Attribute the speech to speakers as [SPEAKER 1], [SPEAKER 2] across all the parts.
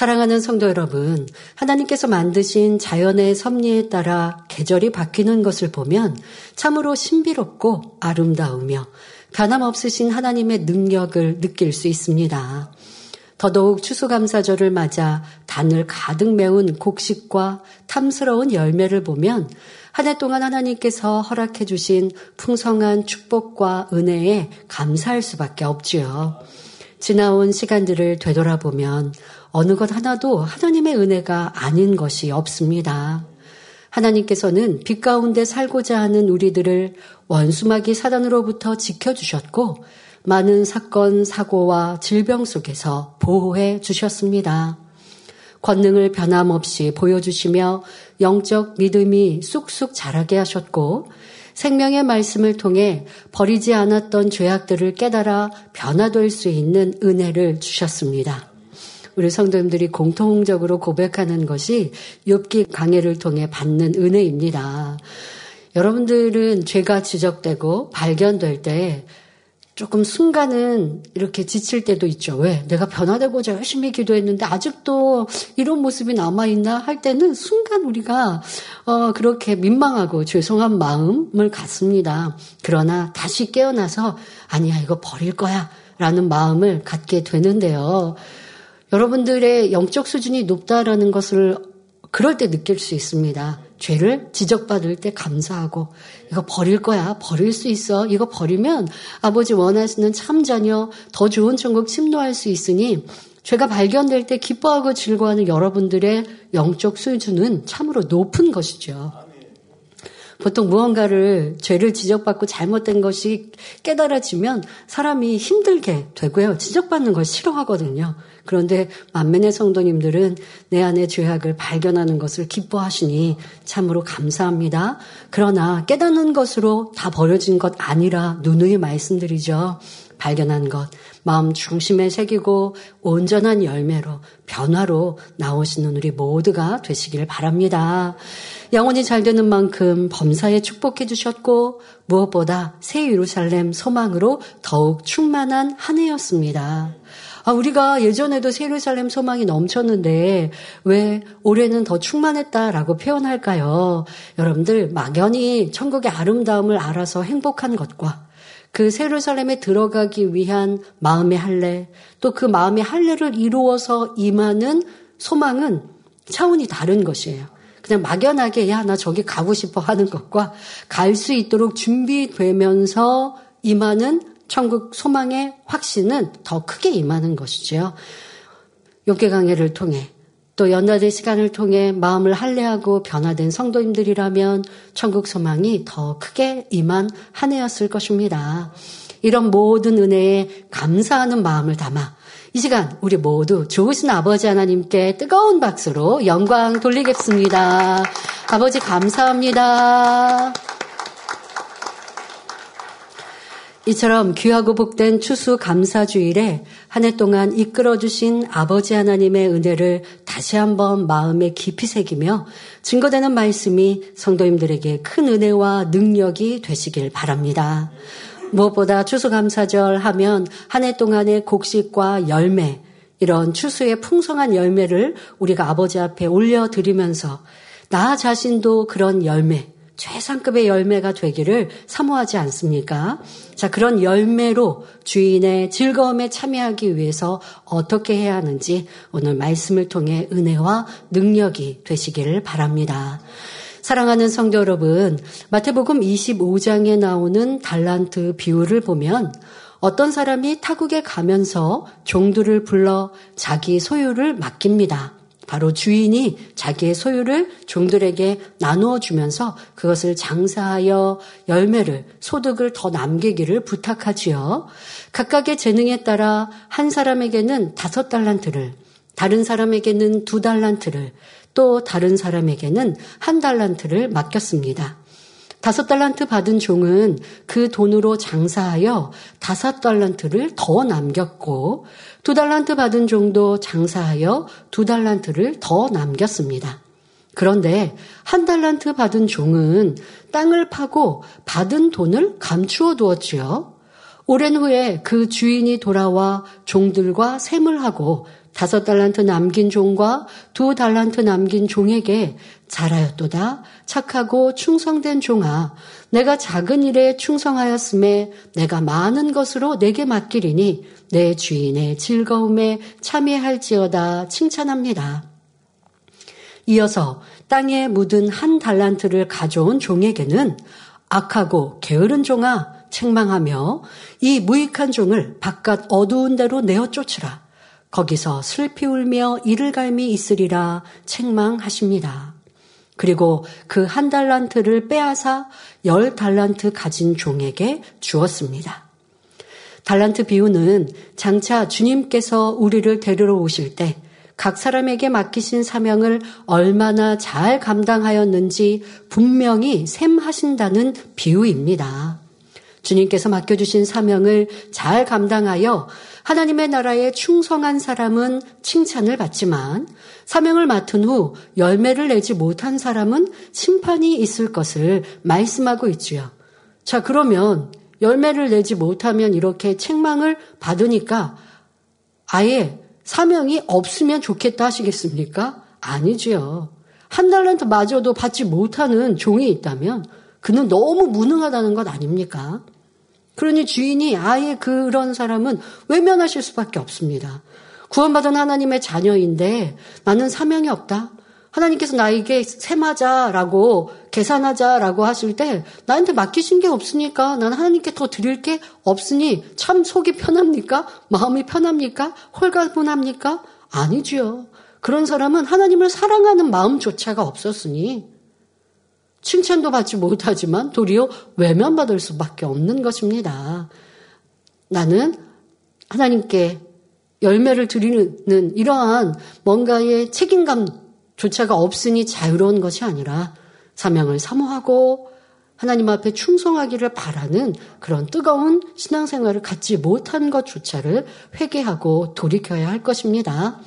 [SPEAKER 1] 사랑하는 성도 여러분, 하나님께서 만드신 자연의 섭리에 따라 계절이 바뀌는 것을 보면 참으로 신비롭고 아름다우며 변함없으신 하나님의 능력을 느낄 수 있습니다. 더더욱 추수감사절을 맞아 단을 가득 메운 곡식과 탐스러운 열매를 보면 한 해 동안 하나님께서 허락해 주신 풍성한 축복과 은혜에 감사할 수밖에 없지요. 지나온 시간들을 되돌아보면 어느 것 하나도 하나님의 은혜가 아닌 것이 없습니다. 하나님께서는 빛 가운데 살고자 하는 우리들을 원수마귀 사단으로부터 지켜주셨고 많은 사건, 사고와 질병 속에서 보호해 주셨습니다. 권능을 변함없이 보여주시며 영적 믿음이 쑥쑥 자라게 하셨고 생명의 말씀을 통해 버리지 않았던 죄악들을 깨달아 변화될 수 있는 은혜를 주셨습니다. 우리 성도님들이 공통적으로 고백하는 것이 욥기 강해를 통해 받는 은혜입니다. 여러분들은 죄가 지적되고 발견될 때 조금 순간은 이렇게 지칠 때도 있죠. 왜? 내가 변화되고자 열심히 기도했는데 아직도 이런 모습이 남아있나 할 때는 순간 우리가 어, 그렇게 민망하고 죄송한 마음을 갖습니다. 그러나 다시 깨어나서 아니야, 이거 버릴 거야. 라는 마음을 갖게 되는데요. 여러분들의 영적 수준이 높다라는 것을 그럴 때 느낄 수 있습니다. 죄를 지적받을 때 감사하고 이거 버릴 거야. 버릴 수 있어. 이거 버리면 아버지 원하시는 참 자녀 더 좋은 천국 침노할 수 있으니 죄가 발견될 때 기뻐하고 즐거워하는 여러분들의 영적 수준은 참으로 높은 것이죠. 보통 무언가를 죄를 지적받고 잘못된 것이 깨달아지면 사람이 힘들게 되고요. 지적받는 걸 싫어하거든요. 그런데 만면의 성도님들은 내 안의 죄악을 발견하는 것을 기뻐하시니 참으로 감사합니다. 그러나 깨닫는 것으로 다 버려진 것 아니라 누누이 말씀드리죠. 발견한 것, 마음 중심에 새기고 온전한 열매로 변화로 나오시는 우리 모두가 되시길 바랍니다. 영혼이 잘 되는 만큼 범사에 축복해 주셨고 무엇보다 새 예루살렘 소망으로 더욱 충만한 한 해였습니다. 아, 우리가 예전에도 세루살렘 소망이 넘쳤는데 왜 올해는 더 충만했다라고 표현할까요? 여러분들 막연히 천국의 아름다움을 알아서 행복한 것과 그 세루살렘에 들어가기 위한 마음의 할례, 또 그 마음의 할례를 이루어서 임하는 소망은 차원이 다른 것이에요. 그냥 막연하게 야 나 저기 가고 싶어 하는 것과 갈 수 있도록 준비되면서 임하는 천국 소망의 확신은 더 크게 임하는 것이지요. 욕계 강해를 통해 또 연화된 시간을 통해 마음을 할례하고 변화된 성도님들이라면 천국 소망이 더 크게 임한 한 해였을 것입니다. 이런 모든 은혜에 감사하는 마음을 담아 이 시간 우리 모두 좋으신 아버지 하나님께 뜨거운 박수로 영광 돌리겠습니다. 아버지 감사합니다. 이처럼 귀하고 복된 추수 감사주일에 한 해 동안 이끌어주신 아버지 하나님의 은혜를 다시 한번 마음에 깊이 새기며 증거되는 말씀이 성도님들에게 큰 은혜와 능력이 되시길 바랍니다. 무엇보다 추수감사절 하면 한 해 동안의 곡식과 열매, 이런 추수의 풍성한 열매를 우리가 아버지 앞에 올려드리면서 나 자신도 그런 열매, 최상급의 열매가 되기를 사모하지 않습니까? 자, 그런 열매로 주인의 즐거움에 참여하기 위해서 어떻게 해야 하는지 오늘 말씀을 통해 은혜와 능력이 되시기를 바랍니다. 사랑하는 성도 여러분, 마태복음 25장에 나오는 달란트 비유를 보면 어떤 사람이 타국에 가면서 종들을 불러 자기 소유를 맡깁니다. 바로 주인이 자기의 소유를 종들에게 나누어 주면서 그것을 장사하여 열매를 소득을 더 남기기를 부탁하지요. 각각의 재능에 따라 한 사람에게는 다섯 달란트를 다른 사람에게는 두 달란트를 또 다른 사람에게는 한 달란트를 맡겼습니다. 다섯 달란트 받은 종은 그 돈으로 장사하여 다섯 달란트를 더 남겼고 두 달란트 받은 종도 장사하여 두 달란트를 더 남겼습니다. 그런데 한 달란트 받은 종은 땅을 파고 받은 돈을 감추어 두었지요. 오랜 후에 그 주인이 돌아와 종들과 셈을 하고 다섯 달란트 남긴 종과 두 달란트 남긴 종에게 잘하였도다 착하고 충성된 종아 내가 작은 일에 충성하였음에 내가 많은 것으로 내게 맡기리니 내 주인의 즐거움에 참여할지어다 칭찬합니다. 이어서 땅에 묻은 한 달란트를 가져온 종에게는 악하고 게으른 종아 책망하며 이 무익한 종을 바깥 어두운 데로 내어 쫓으라. 거기서 슬피 울며 이를 갈미 있으리라 책망하십니다. 그리고 그 한 달란트를 빼앗아 열 달란트 가진 종에게 주었습니다. 달란트 비유는 장차 주님께서 우리를 데리러 오실 때 각 사람에게 맡기신 사명을 얼마나 잘 감당하였는지 분명히 셈하신다는 비유입니다. 주님께서 맡겨주신 사명을 잘 감당하여 하나님의 나라에 충성한 사람은 칭찬을 받지만 사명을 맡은 후 열매를 내지 못한 사람은 심판이 있을 것을 말씀하고 있지요. 자, 그러면 열매를 내지 못하면 이렇게 책망을 받으니까 아예 사명이 없으면 좋겠다 하시겠습니까? 아니지요. 한 달란트 마저도 받지 못하는 종이 있다면 그는 너무 무능하다는 것 아닙니까? 그러니 주인이 아예 그런 사람은 외면하실 수밖에 없습니다. 구원받은 하나님의 자녀인데 나는 사명이 없다. 하나님께서 나에게 셈하자라고 계산하자라고 하실 때 나한테 맡기신 게 없으니까 난 하나님께 더 드릴 게 없으니 참 속이 편합니까? 마음이 편합니까? 홀가분합니까? 아니지요. 그런 사람은 하나님을 사랑하는 마음조차가 없었으니 칭찬도 받지 못하지만 도리어 외면받을 수밖에 없는 것입니다. 나는 하나님께 열매를 드리는 이러한 뭔가의 책임감조차가 없으니 자유로운 것이 아니라 사명을 사모하고 하나님 앞에 충성하기를 바라는 그런 뜨거운 신앙생활을 갖지 못한 것조차를 회개하고 돌이켜야 할 것입니다.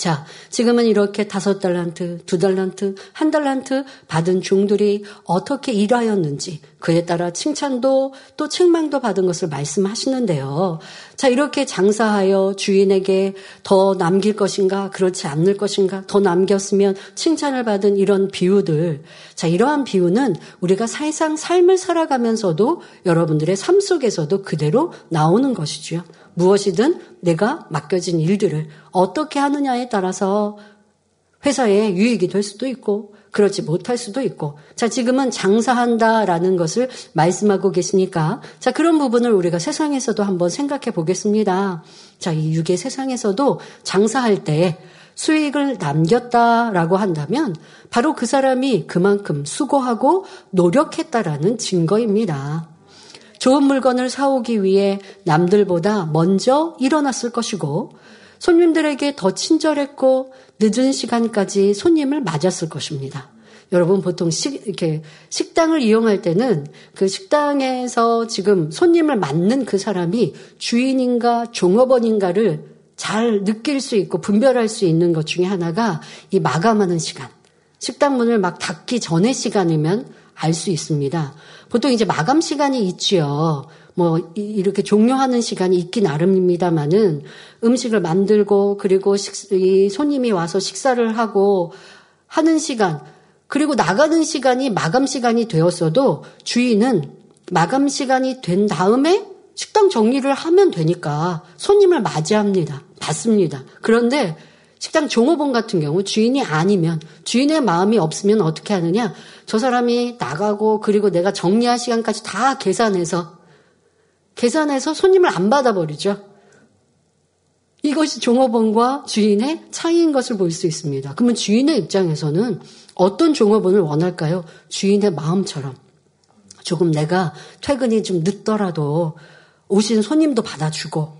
[SPEAKER 1] 자, 지금은 이렇게 다섯 달란트, 두 달란트, 한 달란트 받은 종들이 어떻게 일하였는지 그에 따라 칭찬도 또 책망도 받은 것을 말씀하시는데요. 자, 이렇게 장사하여 주인에게 더 남길 것인가, 그렇지 않을 것인가, 더 남겼으면 칭찬을 받은 이런 비유들. 자, 이러한 비유는 우리가 사실상 삶을 살아가면서도 여러분들의 삶 속에서도 그대로 나오는 것이지요. 무엇이든 내가 맡겨진 일들을 어떻게 하느냐에 따라서 회사에 유익이 될 수도 있고 그렇지 못할 수도 있고 자 지금은 장사한다라는 것을 말씀하고 계시니까 자 그런 부분을 우리가 세상에서도 한번 생각해 보겠습니다. 자이 육의 세상에서도 장사할 때 수익을 남겼다라고 한다면 바로 그 사람이 그만큼 수고하고 노력했다라는 증거입니다. 좋은 물건을 사오기 위해 남들보다 먼저 일어났을 것이고 손님들에게 더 친절했고 늦은 시간까지 손님을 맞았을 것입니다. 여러분 보통 식, 이렇게 식당을 이용할 때는 그 식당에서 지금 손님을 맞는 그 사람이 주인인가 종업원인가를 잘 느낄 수 있고 분별할 수 있는 것 중에 하나가 이 마감하는 시간. 식당 문을 막 닫기 전의 시간이면 알 수 있습니다. 보통 이제 마감 시간이 있지요. 뭐 이렇게 종료하는 시간이 있긴 나름입니다만은 음식을 만들고 그리고 식, 이 손님이 와서 식사를 하고 하는 시간 그리고 나가는 시간이 마감 시간이 되었어도 주인은 마감 시간이 된 다음에 식당 정리를 하면 되니까 손님을 맞이합니다. 받습니다. 그런데 식당 종업원 같은 경우 주인이 아니면 주인의 마음이 없으면 어떻게 하느냐? 저 사람이 나가고 그리고 내가 정리할 시간까지 다 계산해서 계산해서 손님을 안 받아버리죠. 이것이 종업원과 주인의 차이인 것을 볼 수 있습니다. 그러면 주인의 입장에서는 어떤 종업원을 원할까요? 주인의 마음처럼. 조금 내가 퇴근이 좀 늦더라도 오신 손님도 받아주고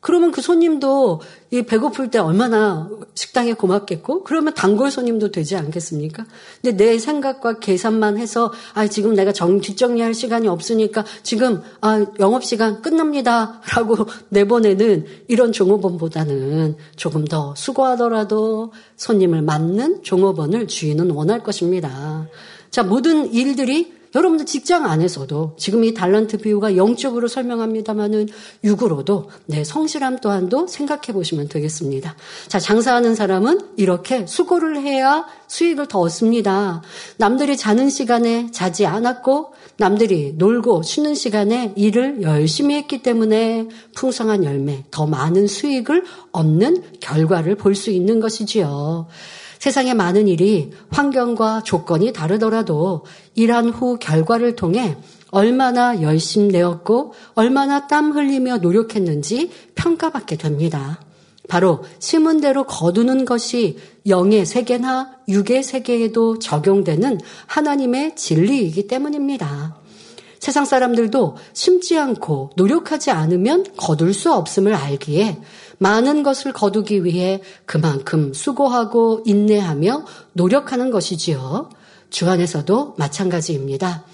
[SPEAKER 1] 그러면 그 손님도 이 배고플 때 얼마나 식당에 고맙겠고, 그러면 단골 손님도 되지 않겠습니까? 근데 내 생각과 계산만 해서, 아, 지금 내가 정, 뒷정리할 시간이 없으니까 지금, 아, 영업 시간 끝납니다. 라고 내보내는 이런 종업원보다는 조금 더 수고하더라도 손님을 맞는 종업원을 주인은 원할 것입니다. 자, 모든 일들이 여러분들 직장 안에서도 지금 이 달란트 비유가 영적으로 설명합니다만은 육으로도 내 성실함 또한도 생각해 보시면 되겠습니다. 자, 장사하는 사람은 이렇게 수고를 해야 수익을 더 얻습니다. 남들이 자는 시간에 자지 않았고 남들이 놀고 쉬는 시간에 일을 열심히 했기 때문에 풍성한 열매, 더 많은 수익을 얻는 결과를 볼 수 있는 것이지요. 세상의 많은 일이 환경과 조건이 다르더라도 일한 후 결과를 통해 얼마나 열심 내었고 얼마나 땀 흘리며 노력했는지 평가받게 됩니다. 바로 심은 대로 거두는 것이 영의 세계나 육의 세계에도 적용되는 하나님의 진리이기 때문입니다. 세상 사람들도 심지 않고 노력하지 않으면 거둘 수 없음을 알기에 많은 것을 거두기 위해 그만큼 수고하고 인내하며 노력하는 것이지요. 주 안에서도 마찬가지입니다.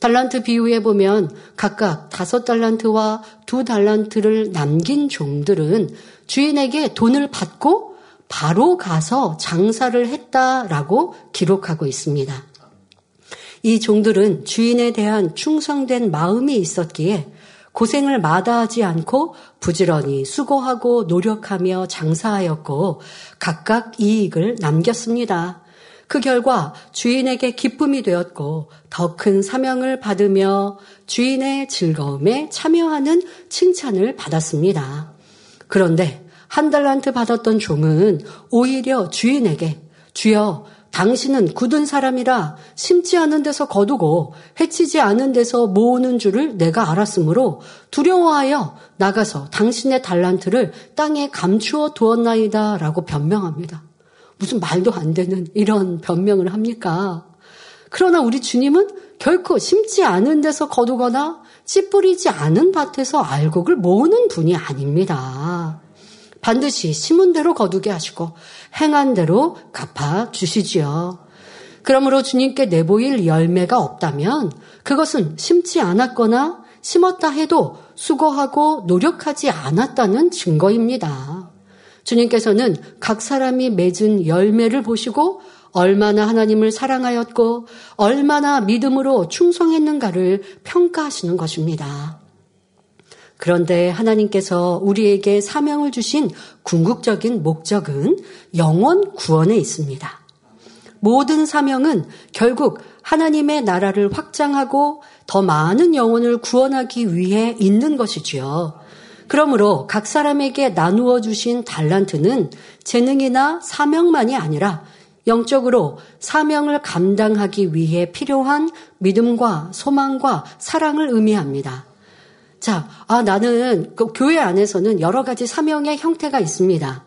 [SPEAKER 1] 달란트 비유에 보면 각각 다섯 달란트와 두 달란트를 남긴 종들은 주인에게 돈을 받고 바로 가서 장사를 했다라고 기록하고 있습니다. 이 종들은 주인에 대한 충성된 마음이 있었기에 고생을 마다하지 않고 부지런히 수고하고 노력하며 장사하였고 각각 이익을 남겼습니다. 그 결과 주인에게 기쁨이 되었고 더 큰 사명을 받으며 주인의 즐거움에 참여하는 칭찬을 받았습니다. 그런데 한 달란트 받았던 종은 오히려 주인에게 주여 당신은 굳은 사람이라 심지 않은 데서 거두고 해치지 않은 데서 모으는 줄을 내가 알았으므로 두려워하여 나가서 당신의 달란트를 땅에 감추어 두었나이다 라고 변명합니다. 무슨 말도 안 되는 이런 변명을 합니까? 그러나 우리 주님은 결코 심지 않은 데서 거두거나 씨 뿌리지 않은 밭에서 알곡을 모으는 분이 아닙니다. 반드시 심은 대로 거두게 하시고 행한 대로 갚아 주시지요. 그러므로 주님께 내보일 열매가 없다면 그것은 심지 않았거나 심었다 해도 수고하고 노력하지 않았다는 증거입니다. 주님께서는 각 사람이 맺은 열매를 보시고 얼마나 하나님을 사랑하였고 얼마나 믿음으로 충성했는가를 평가하시는 것입니다. 그런데 하나님께서 우리에게 사명을 주신 궁극적인 목적은 영원 구원에 있습니다. 모든 사명은 결국 하나님의 나라를 확장하고 더 많은 영혼을 구원하기 위해 있는 것이지요. 그러므로 각 사람에게 나누어 주신 달란트는 재능이나 사명만이 아니라 영적으로 사명을 감당하기 위해 필요한 믿음과 소망과 사랑을 의미합니다. 자, 아, 나는 그 교회 안에서는 여러 가지 사명의 형태가 있습니다.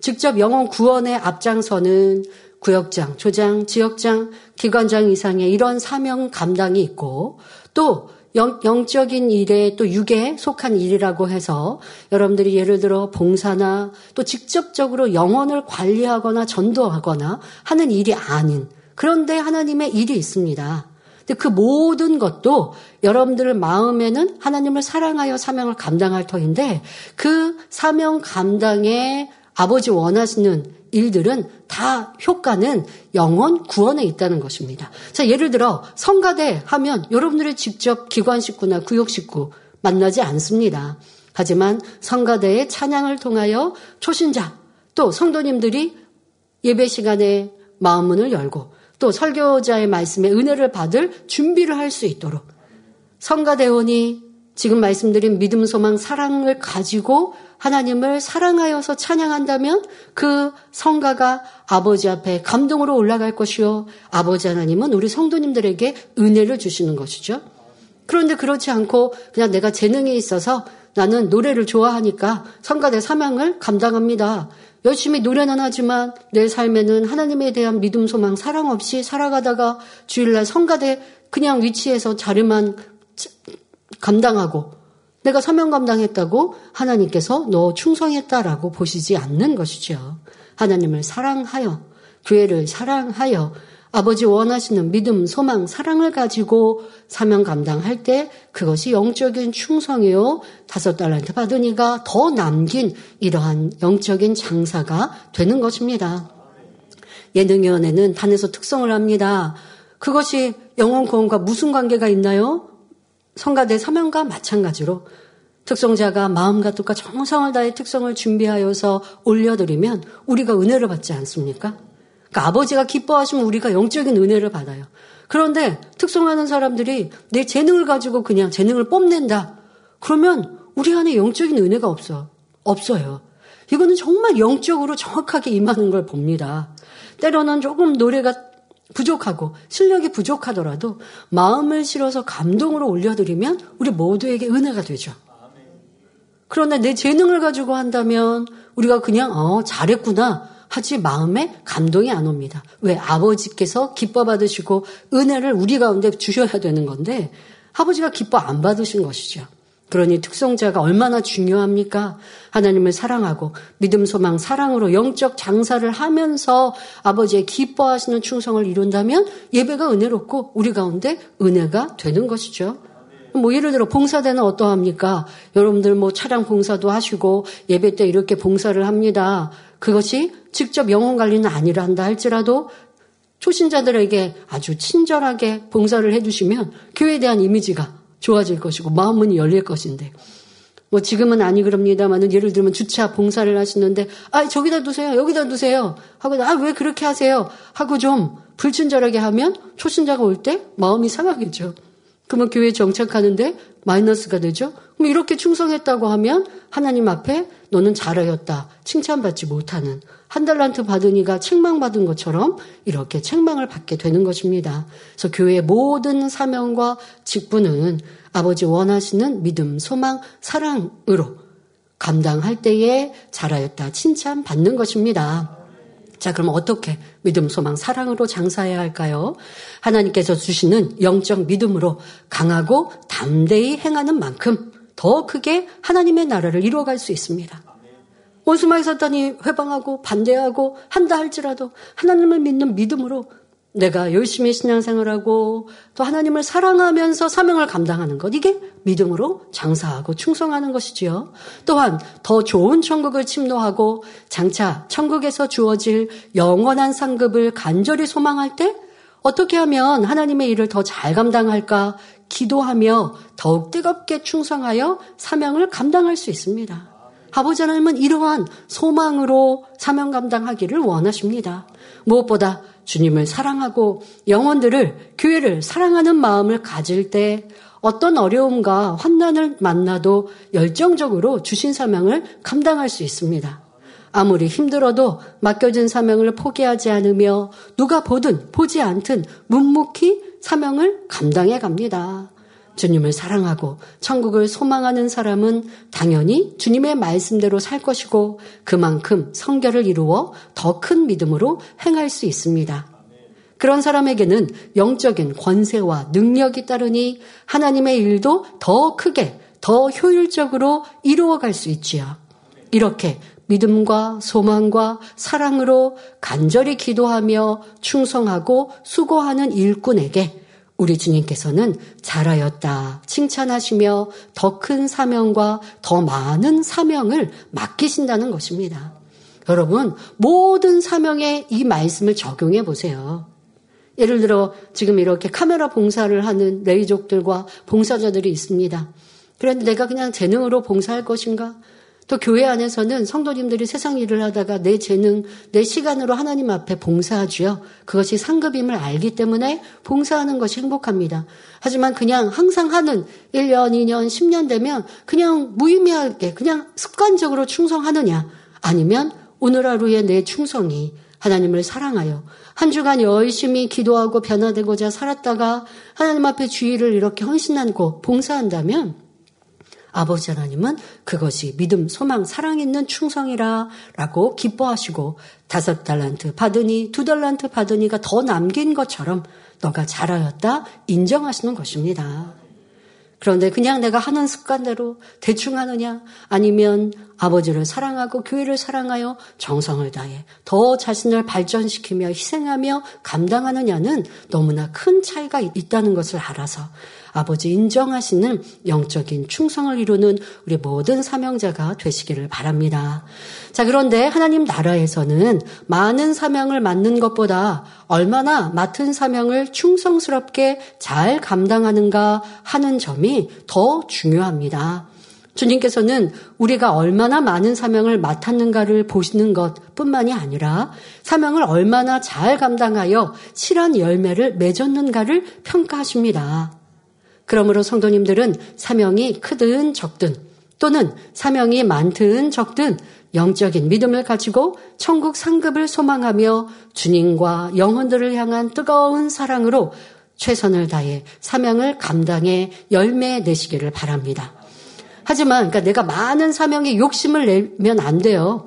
[SPEAKER 1] 직접 영혼 구원의 앞장서는 구역장, 조장, 지역장, 기관장 이상의 이런 사명 감당이 있고 또 영, 영적인 일에 또 육에 속한 일이라고 해서 여러분들이 예를 들어 봉사나 또 직접적으로 영혼을 관리하거나 전도하거나 하는 일이 아닌 그런데 하나님의 일이 있습니다. 근데 그 모든 것도 여러분들 마음에는 하나님을 사랑하여 사명을 감당할 터인데 그 사명 감당에 아버지 원하시는 일들은 다 효과는 영원 구원에 있다는 것입니다. 자, 예를 들어 성가대 하면 여러분들이 직접 기관 식구나 구역 식구 만나지 않습니다. 하지만 성가대의 찬양을 통하여 초신자 또 성도님들이 예배 시간에 마음문을 열고 또 설교자의 말씀에 은혜를 받을 준비를 할 수 있도록 성가대원이 지금 말씀드린 믿음, 소망, 사랑을 가지고 하나님을 사랑하여서 찬양한다면 그 성가가 아버지 앞에 감동으로 올라갈 것이요. 아버지 하나님은 우리 성도님들에게 은혜를 주시는 것이죠. 그런데 그렇지 않고 그냥 내가 재능이 있어서 나는 노래를 좋아하니까 성가대 사명을 감당합니다. 열심히 노래는 하지만 내 삶에는 하나님에 대한 믿음, 소망, 사랑 없이 살아가다가 주일날 성가대 그냥 위치에서 자리만 감당하고 내가 사명 감당했다고 하나님께서 너 충성했다라고 보시지 않는 것이죠. 하나님을 사랑하여 교회를 사랑하여 아버지 원하시는 믿음, 소망, 사랑을 가지고 사명 감당할 때 그것이 영적인 충성이요. 다섯 달란트 받으니까 더 남긴 이러한 영적인 장사가 되는 것입니다. 예능위원회는 단에서 특성을 합니다. 그것이 영혼 구원과 무슨 관계가 있나요? 성가대 사명과 마찬가지로 특성자가 마음과 뜻과 정성을 다해 특성을 준비하여서 올려드리면 우리가 은혜를 받지 않습니까? 그러니까 아버지가 기뻐하시면 우리가 영적인 은혜를 받아요. 그런데 특성하는 사람들이 내 재능을 가지고 그냥 재능을 뽐낸다. 그러면 우리 안에 영적인 은혜가 없어. 없어요. 이거는 정말 영적으로 정확하게 임하는 걸 봅니다. 때로는 조금 노래가 부족하고 실력이 부족하더라도 마음을 실어서 감동으로 올려드리면 우리 모두에게 은혜가 되죠. 그런데 내 재능을 가지고 한다면 우리가 그냥 어 잘했구나 하지 마음에 감동이 안 옵니다. 왜 아버지께서 기뻐 받으시고 은혜를 우리 가운데 주셔야 되는 건데 아버지가 기뻐 안 받으신 것이죠. 그러니 특성자가 얼마나 중요합니까? 하나님을 사랑하고 믿음, 소망, 사랑으로 영적 장사를 하면서 아버지의 기뻐하시는 충성을 이룬다면 예배가 은혜롭고 우리 가운데 은혜가 되는 것이죠. 뭐 예를 들어 봉사대는 어떠합니까? 여러분들 뭐 차량 봉사도 하시고 예배 때 이렇게 봉사를 합니다. 그것이 직접 영혼 관리는 아니라 한다 할지라도 초신자들에게 아주 친절하게 봉사를 해주시면 교회에 대한 이미지가 좋아질 것이고 마음문이 열릴 것인데. 뭐 지금은 아니 그럽니다만은 예를 들면 주차 봉사를 하시는데 아 저기다 두세요 여기다 두세요. 하고 아 왜 그렇게 하세요? 하고 좀 불친절하게 하면 초신자가 올 때 마음이 상하겠죠. 그러면 교회에 정착하는데 마이너스가 되죠. 그럼 이렇게 충성했다고 하면 하나님 앞에 너는 잘하였다 칭찬받지 못하는 한 달란트 받은 이가 책망받은 것처럼 이렇게 책망을 받게 되는 것입니다. 그래서 교회의 모든 사명과 직분은 아버지 원하시는 믿음, 소망, 사랑으로 감당할 때에 잘하였다 칭찬받는 것입니다. 자, 그럼 어떻게 믿음, 소망, 사랑으로 장사해야 할까요? 하나님께서 주시는 영적 믿음으로 강하고 담대히 행하는 만큼 더 크게 하나님의 나라를 이루어갈 수 있습니다. 원수마의 사단이 회방하고 반대하고 한다 할지라도 하나님을 믿는 믿음으로 내가 열심히 신앙생활하고 또 하나님을 사랑하면서 사명을 감당하는 것 이게 믿음으로 장사하고 충성하는 것이지요. 또한 더 좋은 천국을 침노하고 장차 천국에서 주어질 영원한 상급을 간절히 소망할 때 어떻게 하면 하나님의 일을 더 잘 감당할까 기도하며 더욱 뜨겁게 충성하여 사명을 감당할 수 있습니다. 아버지 하나님은 이러한 소망으로 사명 감당하기를 원하십니다. 무엇보다 주님을 사랑하고 영혼들을 교회를 사랑하는 마음을 가질 때 어떤 어려움과 환난을 만나도 열정적으로 주신 사명을 감당할 수 있습니다. 아무리 힘들어도 맡겨진 사명을 포기하지 않으며 누가 보든 보지 않든 묵묵히 사명을 감당해 갑니다. 주님을 사랑하고 천국을 소망하는 사람은 당연히 주님의 말씀대로 살 것이고 그만큼 성결을 이루어 더 큰 믿음으로 행할 수 있습니다. 그런 사람에게는 영적인 권세와 능력이 따르니 하나님의 일도 더 크게, 더 효율적으로 이루어갈 수 있지요. 이렇게 믿음과 소망과 사랑으로 간절히 기도하며 충성하고 수고하는 일꾼에게 우리 주님께서는 잘하였다 칭찬하시며 더 큰 사명과 더 많은 사명을 맡기신다는 것입니다. 여러분, 모든 사명에 이 말씀을 적용해 보세요. 예를 들어 지금 이렇게 카메라 봉사를 하는 레이족들과 봉사자들이 있습니다. 그런데 내가 그냥 재능으로 봉사할 것인가? 또 교회 안에서는 성도님들이 세상 일을 하다가 내 재능, 내 시간으로 하나님 앞에 봉사하지요. 그것이 상급임을 알기 때문에 봉사하는 것이 행복합니다. 하지만 그냥 항상 하는 1년, 2년, 10년 되면 그냥 무의미하게 그냥 습관적으로 충성하느냐 아니면 오늘 하루의 내 충성이 하나님을 사랑하여 한 주간 열심히 기도하고 변화되고자 살았다가 하나님 앞에 주의를 이렇게 헌신하고 봉사한다면 아버지 하나님은 그것이 믿음, 소망, 사랑 있는 충성이라 라고 기뻐하시고 다섯 달란트 받으니 두 달란트 받으니가 더 남긴 것처럼 너가 잘하였다 인정하시는 것입니다. 그런데 그냥 내가 하는 습관대로 대충 하느냐 아니면 아버지를 사랑하고 교회를 사랑하여 정성을 다해 더 자신을 발전시키며 희생하며 감당하느냐는 너무나 큰 차이가 있다는 것을 알아서 아버지 인정하시는 영적인 충성을 이루는 우리 모든 사명자가 되시기를 바랍니다. 자, 그런데 하나님 나라에서는 많은 사명을 맡는 것보다 얼마나 맡은 사명을 충성스럽게 잘 감당하는가 하는 점이 더 중요합니다. 주님께서는 우리가 얼마나 많은 사명을 맡았는가를 보시는 것 뿐만이 아니라 사명을 얼마나 잘 감당하여 실한 열매를 맺었는가를 평가하십니다. 그러므로 성도님들은 사명이 크든 적든 또는 사명이 많든 적든 영적인 믿음을 가지고 천국 상급을 소망하며 주님과 영혼들을 향한 뜨거운 사랑으로 최선을 다해 사명을 감당해 열매 내시기를 바랍니다. 하지만 그러니까 내가 많은 사명에 욕심을 내면 안 돼요.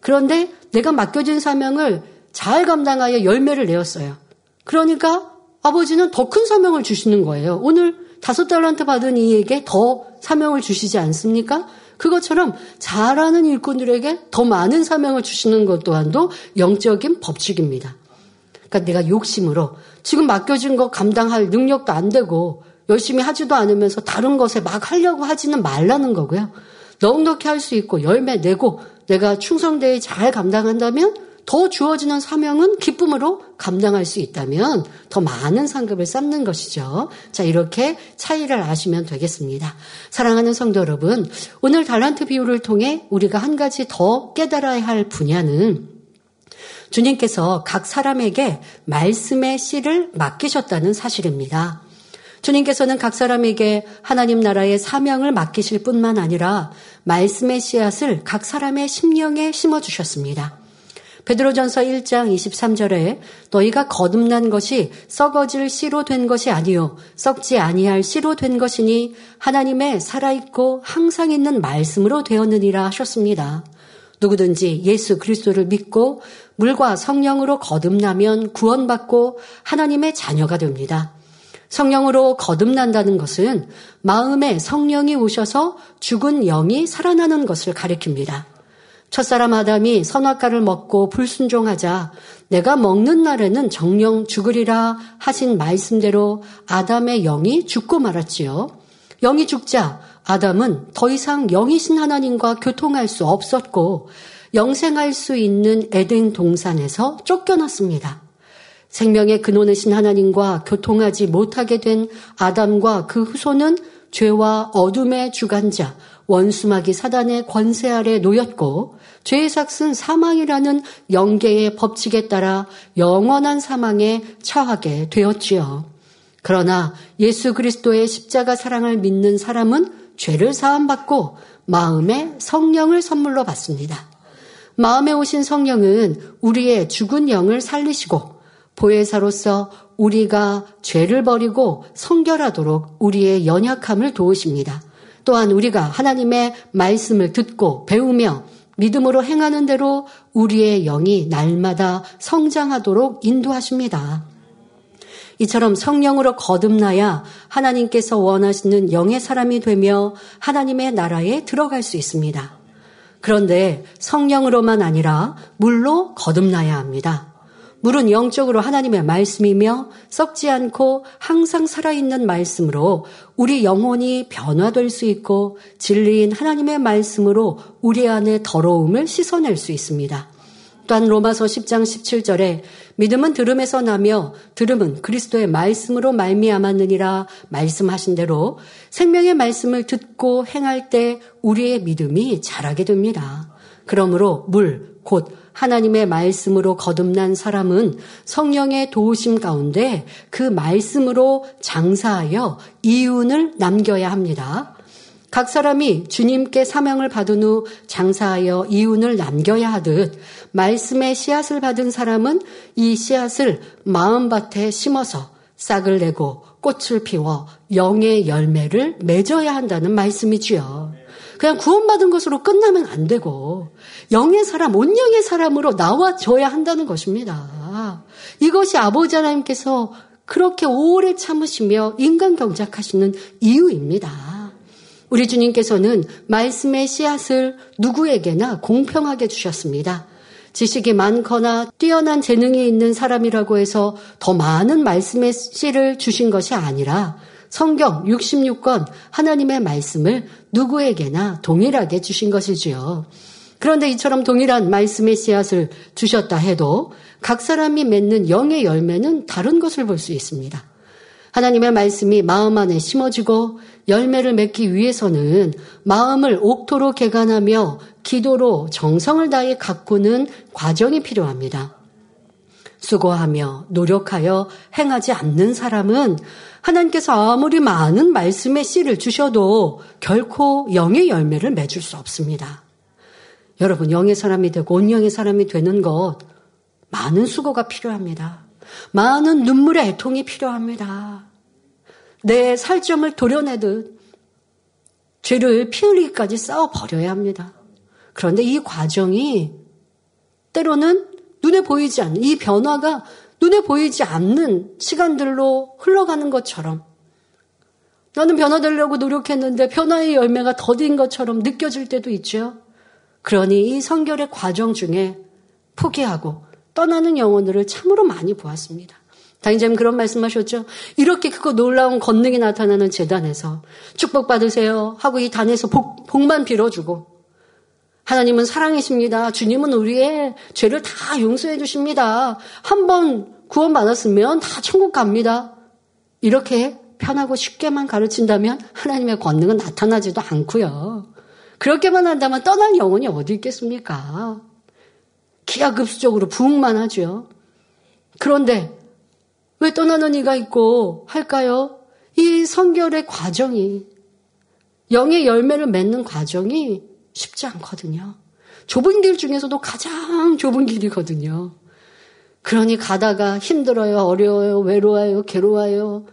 [SPEAKER 1] 그런데 내가 맡겨진 사명을 잘 감당하여 열매를 내었어요. 그러니까 아버지는 더 큰 사명을 주시는 거예요. 오늘 다섯 달란트 받은 이에게 더 사명을 주시지 않습니까? 그것처럼 잘하는 일꾼들에게 더 많은 사명을 주시는 것 또한도 영적인 법칙입니다. 그러니까 내가 욕심으로 지금 맡겨진 거 감당할 능력도 안 되고 열심히 하지도 않으면서 다른 것에 막 하려고 하지는 말라는 거고요. 넉넉히 할 수 있고 열매 내고 내가 충성되게 잘 감당한다면 더 주어지는 사명은 기쁨으로 감당할 수 있다면 더 많은 상급을 쌓는 것이죠. 자, 이렇게 차이를 아시면 되겠습니다. 사랑하는 성도 여러분, 오늘 달란트 비유를 통해 우리가 한 가지 더 깨달아야 할 분야는 주님께서 각 사람에게 말씀의 씨를 맡기셨다는 사실입니다. 주님께서는 각 사람에게 하나님 나라의 사명을 맡기실 뿐만 아니라 말씀의 씨앗을 각 사람의 심령에 심어 주셨습니다. 베드로전서 1장 23절에 너희가 거듭난 것이 썩어질 씨로 된 것이 아니요 썩지 아니할 씨로 된 것이니 하나님의 살아있고 항상 있는 말씀으로 되었느니라 하셨습니다. 누구든지 예수 그리스도를 믿고 물과 성령으로 거듭나면 구원받고 하나님의 자녀가 됩니다. 성령으로 거듭난다는 것은 마음에 성령이 오셔서 죽은 영이 살아나는 것을 가리킵니다. 첫사람 아담이 선악과를 먹고 불순종하자 내가 먹는 날에는 정령 죽으리라 하신 말씀대로 아담의 영이 죽고 말았지요. 영이 죽자 아담은 더 이상 영이신 하나님과 교통할 수 없었고 영생할 수 있는 에덴 동산에서 쫓겨났습니다. 생명의 근원이신 하나님과 교통하지 못하게 된 아담과 그 후손은 죄와 어둠의 주관자 원수마귀 사단의 권세 아래 놓였고 죄의 삭은 사망이라는 영계의 법칙에 따라 영원한 사망에 처하게 되었지요. 그러나 예수 그리스도의 십자가 사랑을 믿는 사람은 죄를 사함받고 마음에 성령을 선물로 받습니다. 마음에 오신 성령은 우리의 죽은 영을 살리시고 보혜사로서 우리가 죄를 버리고 성결하도록 우리의 연약함을 도우십니다. 또한 우리가 하나님의 말씀을 듣고 배우며 믿음으로 행하는 대로 우리의 영이 날마다 성장하도록 인도하십니다. 이처럼 성령으로 거듭나야 하나님께서 원하시는 영의 사람이 되며 하나님의 나라에 들어갈 수 있습니다. 그런데 성령으로만 아니라 물로 거듭나야 합니다. 물은 영적으로 하나님의 말씀이며 썩지 않고 항상 살아있는 말씀으로 우리 영혼이 변화될 수 있고 진리인 하나님의 말씀으로 우리 안에 더러움을 씻어낼 수 있습니다. 또한 로마서 10장 17절에 믿음은 들음에서 나며 들음은 그리스도의 말씀으로 말미암았느니라 말씀하신 대로 생명의 말씀을 듣고 행할 때 우리의 믿음이 자라게 됩니다. 그러므로 물, 곧 하나님의 말씀으로 거듭난 사람은 성령의 도우심 가운데 그 말씀으로 장사하여 이윤을 남겨야 합니다. 각 사람이 주님께 사명을 받은 후 장사하여 이윤을 남겨야 하듯 말씀의 씨앗을 받은 사람은 이 씨앗을 마음밭에 심어서 싹을 내고 꽃을 피워 영의 열매를 맺어야 한다는 말씀이지요. 그냥 구원받은 것으로 끝나면 안 되고 영의 사람, 온영의 사람으로 나와줘야 한다는 것입니다. 이것이 아버지 하나님께서 그렇게 오래 참으시며 인간 경작하시는 이유입니다. 우리 주님께서는 말씀의 씨앗을 누구에게나 공평하게 주셨습니다. 지식이 많거나 뛰어난 재능이 있는 사람이라고 해서 더 많은 말씀의 씨를 주신 것이 아니라 성경 66권 하나님의 말씀을 누구에게나 동일하게 주신 것이지요. 그런데 이처럼 동일한 말씀의 씨앗을 주셨다 해도 각 사람이 맺는 영의 열매는 다른 것을 볼 수 있습니다. 하나님의 말씀이 마음 안에 심어지고 열매를 맺기 위해서는 마음을 옥토로 개간하며 기도로 정성을 다해 가꾸는 과정이 필요합니다. 수고하며 노력하여 행하지 않는 사람은 하나님께서 아무리 많은 말씀의 씨를 주셔도 결코 영의 열매를 맺을 수 없습니다. 여러분, 영의 사람이 되고 온영의 사람이 되는 것 많은 수고가 필요합니다. 많은 눈물의 애통이 필요합니다. 내 살점을 도려내듯 죄를 피 흘리기까지 싸워 버려야 합니다. 그런데 이 과정이 때로는 눈에 보이지 않는 이 변화가 눈에 보이지 않는 시간들로 흘러가는 것처럼 나는 변화되려고 노력했는데 변화의 열매가 더딘 것처럼 느껴질 때도 있죠. 그러니 이 성결의 과정 중에 포기하고 떠나는 영혼들을 참으로 많이 보았습니다. 당장님 그런 말씀하셨죠. 이렇게 크고 놀라운 권능이 나타나는 재단에서 축복받으세요 하고 이 단에서 복, 복만 빌어주고 하나님은 사랑이십니다. 주님은 우리의 죄를 다 용서해 주십니다. 한번 구원받았으면 다 천국 갑니다. 이렇게 편하고 쉽게만 가르친다면 하나님의 권능은 나타나지도 않고요. 그렇게만 한다면 떠날 영혼이 어디 있겠습니까? 기하급수적으로 부흥만 하죠. 그런데 왜 떠나는 이가 있고 할까요? 이 성결의 과정이 영의 열매를 맺는 과정이 쉽지 않거든요. 좁은 길 중에서도 가장 좁은 길이거든요. 그러니 가다가 힘들어요, 어려워요, 외로워요, 괴로워요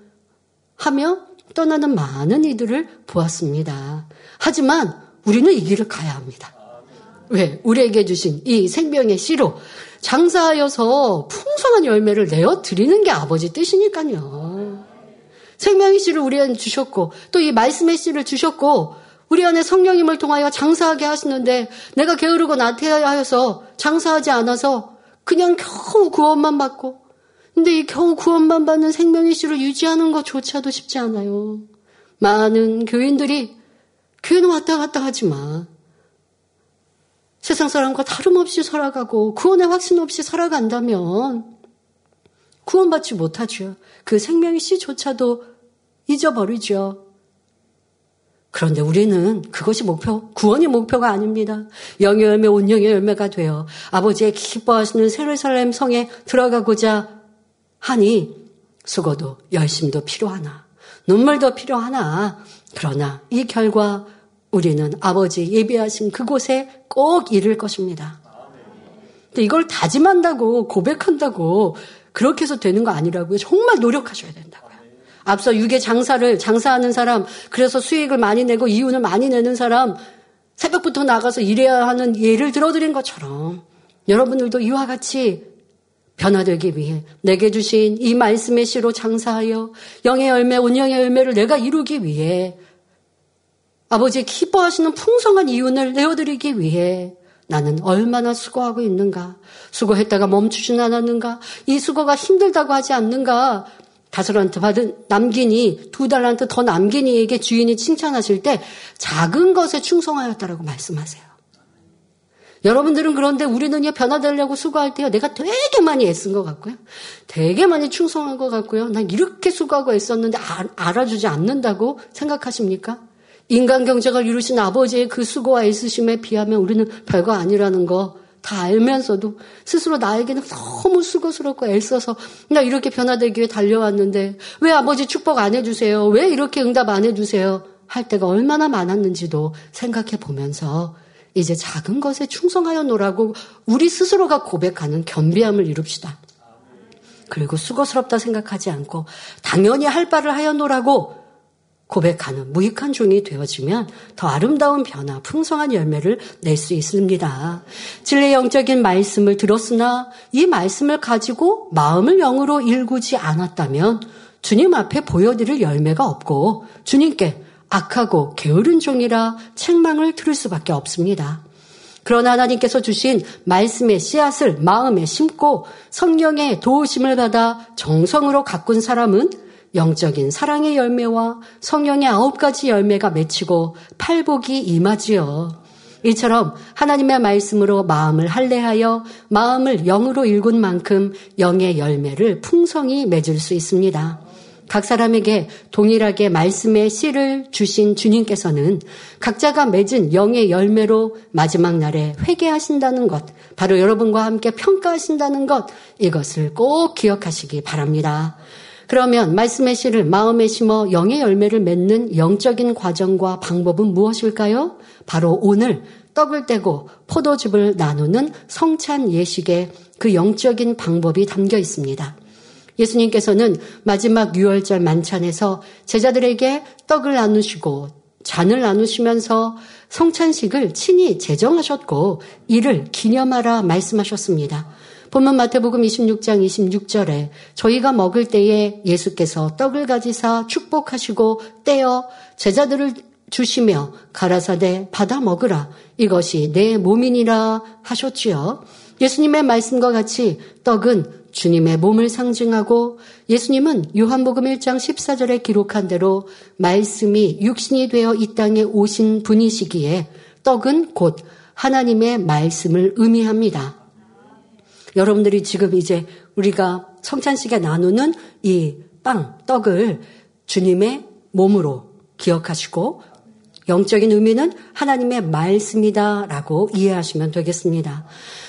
[SPEAKER 1] 하며 떠나는 많은 이들을 보았습니다. 하지만 우리는 이 길을 가야 합니다. 왜? 우리에게 주신 이 생명의 씨로 장사하여서 풍성한 열매를 내어 드리는 게 아버지 뜻이니까요. 생명의 씨를 우리한테 주셨고 또 이 말씀의 씨를 주셨고 우리 안에 성령님을 통하여 장사하게 하시는데 내가 게으르고 나태하여서 장사하지 않아서 그냥 겨우 구원만 받고 근데 이 겨우 구원만 받는 생명의 씨를 유지하는 것조차도 쉽지 않아요. 많은 교인들이 교회는 왔다 갔다 하지만 세상 사람과 다름없이 살아가고 구원의 확신 없이 살아간다면 구원받지 못하죠. 그 생명의 씨조차도 잊어버리죠. 그런데 우리는 그것이 목표, 구원이 목표가 아닙니다. 영의 열매, 온 영의 열매가 되어 아버지의 기뻐하시는 세르살렘 성에 들어가고자 하니 수고도 열심도 필요하나 눈물도 필요하나 그러나 이 결과 우리는 아버지 예비하신 그곳에 꼭 이를 것입니다. 근데 이걸 다짐한다고 고백한다고 그렇게 해서 되는 거 아니라고요. 정말 노력하셔야 된다고요. 앞서 육의 장사를 장사하는 사람, 그래서 수익을 많이 내고 이윤을 많이 내는 사람, 새벽부터 나가서 일해야 하는 예를 들어드린 것처럼 여러분들도 이와 같이 변화되기 위해 내게 주신 이 말씀의 시로 장사하여 영의 열매, 온영의 열매를 내가 이루기 위해 아버지의 기뻐하시는 풍성한 이윤을 내어드리기 위해 나는 얼마나 수고하고 있는가? 수고했다가 멈추진 않았는가? 이 수고가 힘들다고 하지 않는가? 다섯란트 받은 남긴이 두 달란트 더 남긴이에게 주인이 칭찬하실 때 작은 것에 충성하였다라고 말씀하세요. 여러분들은 그런데 우리는요 변화되려고 수고할 때요 내가 되게 많이 애쓴 것 같고요, 되게 많이 충성한 것 같고요, 난 이렇게 수고하고 애썼는데 아, 알아주지 않는다고 생각하십니까? 인간 경제가 이루신 아버지의 그 수고와 애쓰심에 비하면 우리는 별거 아니라는 거 다 알면서도 스스로 나에게는 너무 수고스럽고 애써서 나 이렇게 변화되기 위해 달려왔는데 왜 아버지 축복 안 해주세요? 왜 이렇게 응답 안 해주세요? 할 때가 얼마나 많았는지도 생각해 보면서 이제 작은 것에 충성하여 노라고 우리 스스로가 고백하는 겸비함을 이룹시다. 그리고 수고스럽다 생각하지 않고 당연히 할 바를 하였노라고 고백하는 무익한 종이 되어지면 더 아름다운 변화, 풍성한 열매를 낼 수 있습니다. 진리 영적인 말씀을 들었으나 이 말씀을 가지고 마음을 영으로 일구지 않았다면 주님 앞에 보여드릴 열매가 없고 주님께 악하고 게으른 종이라 책망을 들을 수밖에 없습니다. 그러나 하나님께서 주신 말씀의 씨앗을 마음에 심고 성령의 도우심을 받아 정성으로 가꾼 사람은 영적인 사랑의 열매와 성령의 아홉 가지 열매가 맺히고 팔복이 임하지요. 이처럼 하나님의 말씀으로 마음을 할례하여 마음을 영으로 일군 만큼 영의 열매를 풍성히 맺을 수 있습니다. 각 사람에게 동일하게 말씀의 씨를 주신 주님께서는 각자가 맺은 영의 열매로 마지막 날에 회개하신다는 것, 바로 여러분과 함께 평가하신다는 것, 이것을 꼭 기억하시기 바랍니다. 그러면 말씀의 씨를 마음에 심어 영의 열매를 맺는 영적인 과정과 방법은 무엇일까요? 바로 오늘 떡을 떼고 포도즙을 나누는 성찬 예식의 그 영적인 방법이 담겨 있습니다. 예수님께서는 마지막 유월절 만찬에서 제자들에게 떡을 나누시고 잔을 나누시면서 성찬식을 친히 제정하셨고 이를 기념하라 말씀하셨습니다. 본문 마태복음 26장 26절에 저희가 먹을 때에 예수께서 떡을 가지사 축복하시고 떼어 제자들을 주시며 가라사대 받아 먹으라 이것이 내 몸이니라 하셨지요. 예수님의 말씀과 같이 떡은 주님의 몸을 상징하고 예수님은 요한복음 1장 14절에 기록한 대로 말씀이 육신이 되어 이 땅에 오신 분이시기에 떡은 곧 하나님의 말씀을 의미합니다. 여러분들이 지금 이제 우리가 성찬식에 나누는 이 빵, 떡을 주님의 몸으로 기억하시고 영적인 의미는 하나님의 말씀이다라고 이해하시면 되겠습니다.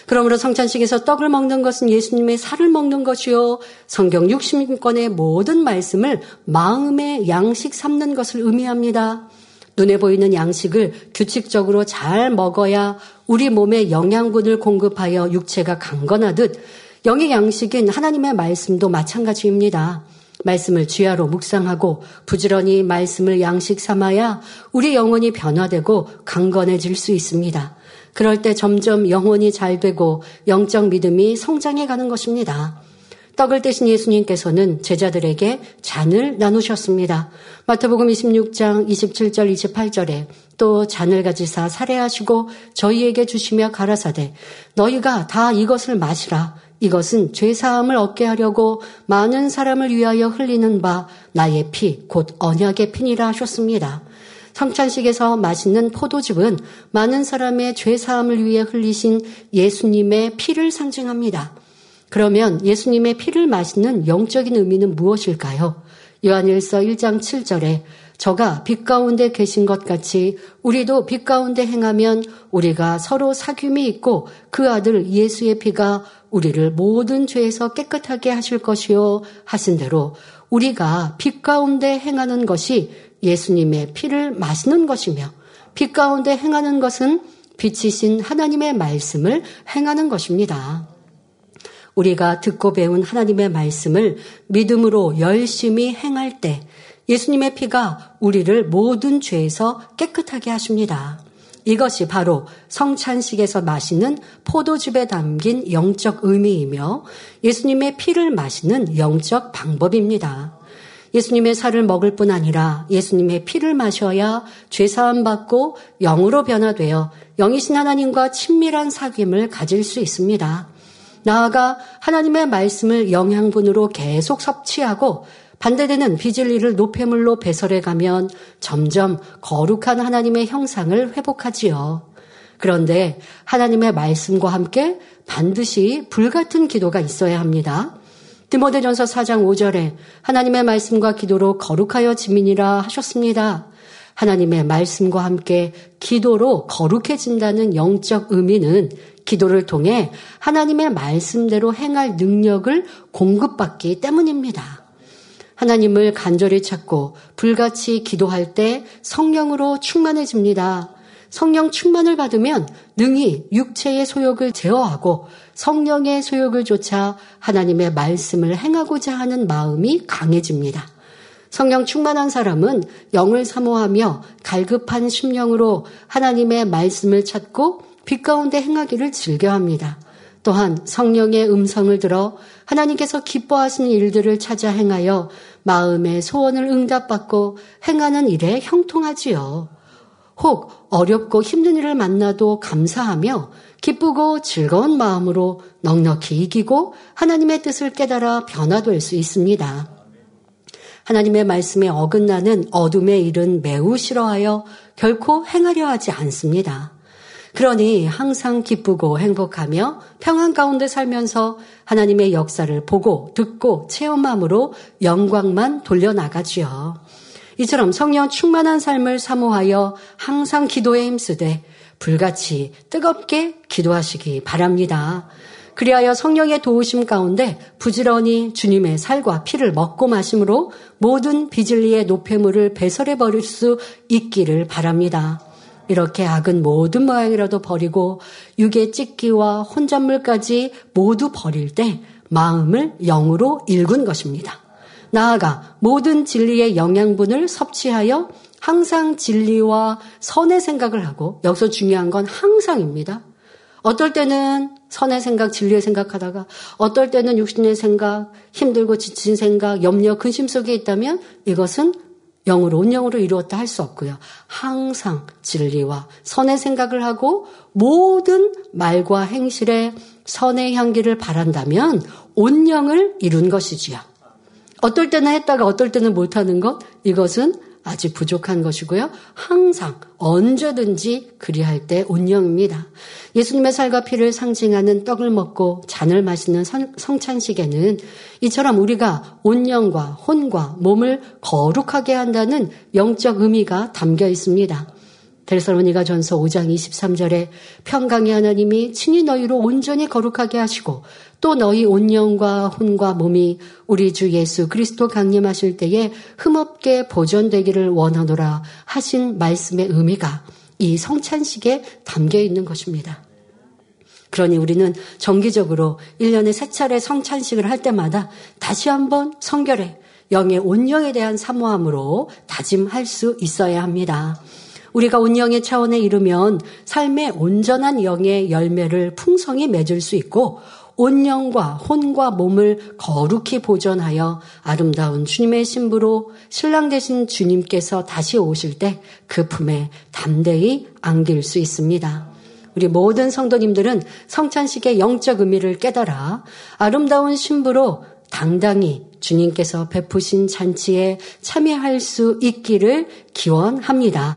[SPEAKER 1] 그러므로 성찬식에서 떡을 먹는 것은 예수님의 살을 먹는 것이요. 성경 60권의 모든 말씀을 마음의 양식 삼는 것을 의미합니다. 눈에 보이는 양식을 규칙적으로 잘 먹어야 우리 몸에 영양분을 공급하여 육체가 강건하듯 영의 양식인 하나님의 말씀도 마찬가지입니다. 말씀을 쥐하로 묵상하고 부지런히 말씀을 양식 삼아야 우리 영혼이 변화되고 강건해질 수 있습니다. 그럴 때 점점 영혼이 잘 되고 영적 믿음이 성장해 가는 것입니다. 떡을 떼신 예수님께서는 제자들에게 잔을 나누셨습니다. 마태복음 26장 27절 28절에 또 잔을 가지사 살해하시고 저희에게 주시며 가라사대 너희가 다 이것을 마시라 이것은 죄 사함을 얻게 하려고 많은 사람을 위하여 흘리는 바 나의 피 곧 언약의 피니라 하셨습니다. 성찬식에서 마시는 포도즙은 많은 사람의 죄 사함을 위해 흘리신 예수님의 피를 상징합니다. 그러면 예수님의 피를 마시는 영적인 의미는 무엇일까요? 요한일서 1장 7절에 저가 빛 가운데 계신 것 같이 우리도 빛 가운데 행하면 우리가 서로 사귐이 있고 그 아들 예수의 피가 우리를 모든 죄에서 깨끗하게 하실 것이요 하신 대로 우리가 빛 가운데 행하는 것이 예수님의 피를 마시는 것이며 빛 가운데 행하는 것은 빛이신 하나님의 말씀을 행하는 것입니다. 우리가 듣고 배운 하나님의 말씀을 믿음으로 열심히 행할 때 예수님의 피가 우리를 모든 죄에서 깨끗하게 하십니다. 이것이 바로 성찬식에서 마시는 포도즙에 담긴 영적 의미이며 예수님의 피를 마시는 영적 방법입니다. 예수님의 살을 먹을 뿐 아니라 예수님의 피를 마셔야 죄사함 받고 영으로 변화되어 영이신 하나님과 친밀한 사귐을 가질 수 있습니다. 나아가 하나님의 말씀을 영양분으로 계속 섭취하고 반대되는 비질리를 노폐물로 배설해 가면 점점 거룩한 하나님의 형상을 회복하지요. 그런데 하나님의 말씀과 함께 반드시 불같은 기도가 있어야 합니다. 디모데전서 4장 5절에 하나님의 말씀과 기도로 거룩하여 지민이라 하셨습니다. 하나님의 말씀과 함께 기도로 거룩해진다는 영적 의미는 기도를 통해 하나님의 말씀대로 행할 능력을 공급받기 때문입니다. 하나님을 간절히 찾고 불같이 기도할 때 성령으로 충만해집니다. 성령 충만을 받으면 능히 육체의 소욕을 제어하고 성령의 소욕을 쫓아 하나님의 말씀을 행하고자 하는 마음이 강해집니다. 성령 충만한 사람은 영을 사모하며 갈급한 심령으로 하나님의 말씀을 찾고 빛 가운데 행하기를 즐겨합니다. 또한 성령의 음성을 들어 하나님께서 기뻐하시는 일들을 찾아 행하여 마음의 소원을 응답받고 행하는 일에 형통하지요. 혹 어렵고 힘든 일을 만나도 감사하며 기쁘고 즐거운 마음으로 넉넉히 이기고 하나님의 뜻을 깨달아 변화될 수 있습니다. 하나님의 말씀에 어긋나는 어둠의 일은 매우 싫어하여 결코 행하려 하지 않습니다. 그러니 항상 기쁘고 행복하며 평안 가운데 살면서 하나님의 역사를 보고 듣고 체험함으로 영광만 돌려나가지요. 이처럼 성령 충만한 삶을 사모하여 항상 기도에 힘쓰되 불같이 뜨겁게 기도하시기 바랍니다. 그리하여 성령의 도우심 가운데 부지런히 주님의 살과 피를 먹고 마심으로 모든 비질리의 노폐물을 배설해 버릴 수 있기를 바랍니다. 이렇게 악은 모든 모양이라도 버리고 육의 찢기와 혼잣물까지 모두 버릴 때 마음을 영으로 일군 것입니다. 나아가 모든 진리의 영양분을 섭취하여 항상 진리와 선의 생각을 하고 여기서 중요한 건 항상입니다. 어떨 때는 선의 생각, 진리의 생각하다가 어떨 때는 육신의 생각, 힘들고 지친 생각, 염려, 근심 속에 있다면 이것은 영으로 온영으로 이루었다 할 수 없고요. 항상 진리와 선의 생각을 하고 모든 말과 행실에 선의 향기를 바란다면 온영을 이룬 것이지요. 어떨 때는 했다가 어떨 때는 못하는 것 이것은 아직 부족한 것이고요. 항상 언제든지 그리할 때 온영입니다. 예수님의 살과 피를 상징하는 떡을 먹고 잔을 마시는 성찬식에는 이처럼 우리가 온영과 혼과 몸을 거룩하게 한다는 영적 의미가 담겨 있습니다. 데살로니가 전서 5장 23절에 평강의 하나님이 친히 너희로 온전히 거룩하게 하시고 또 너희 온 영과 혼과 몸이 우리 주 예수 그리스도 강림하실 때에 흠없게 보존되기를 원하노라 하신 말씀의 의미가 이 성찬식에 담겨 있는 것입니다. 그러니 우리는 정기적으로 1년에 세 차례 성찬식을 할 때마다 다시 한번 성결에 영의 온영에 대한 사모함으로 다짐할 수 있어야 합니다. 우리가 온영의 차원에 이르면 삶의 온전한 영의 열매를 풍성히 맺을 수 있고 온영과 혼과 몸을 거룩히 보존하여 아름다운 주님의 신부로 신랑 되신 주님께서 다시 오실 때 그 품에 담대히 안길 수 있습니다. 우리 모든 성도님들은 성찬식의 영적 의미를 깨달아 아름다운 신부로 당당히 주님께서 베푸신 잔치에 참여할 수 있기를 기원합니다.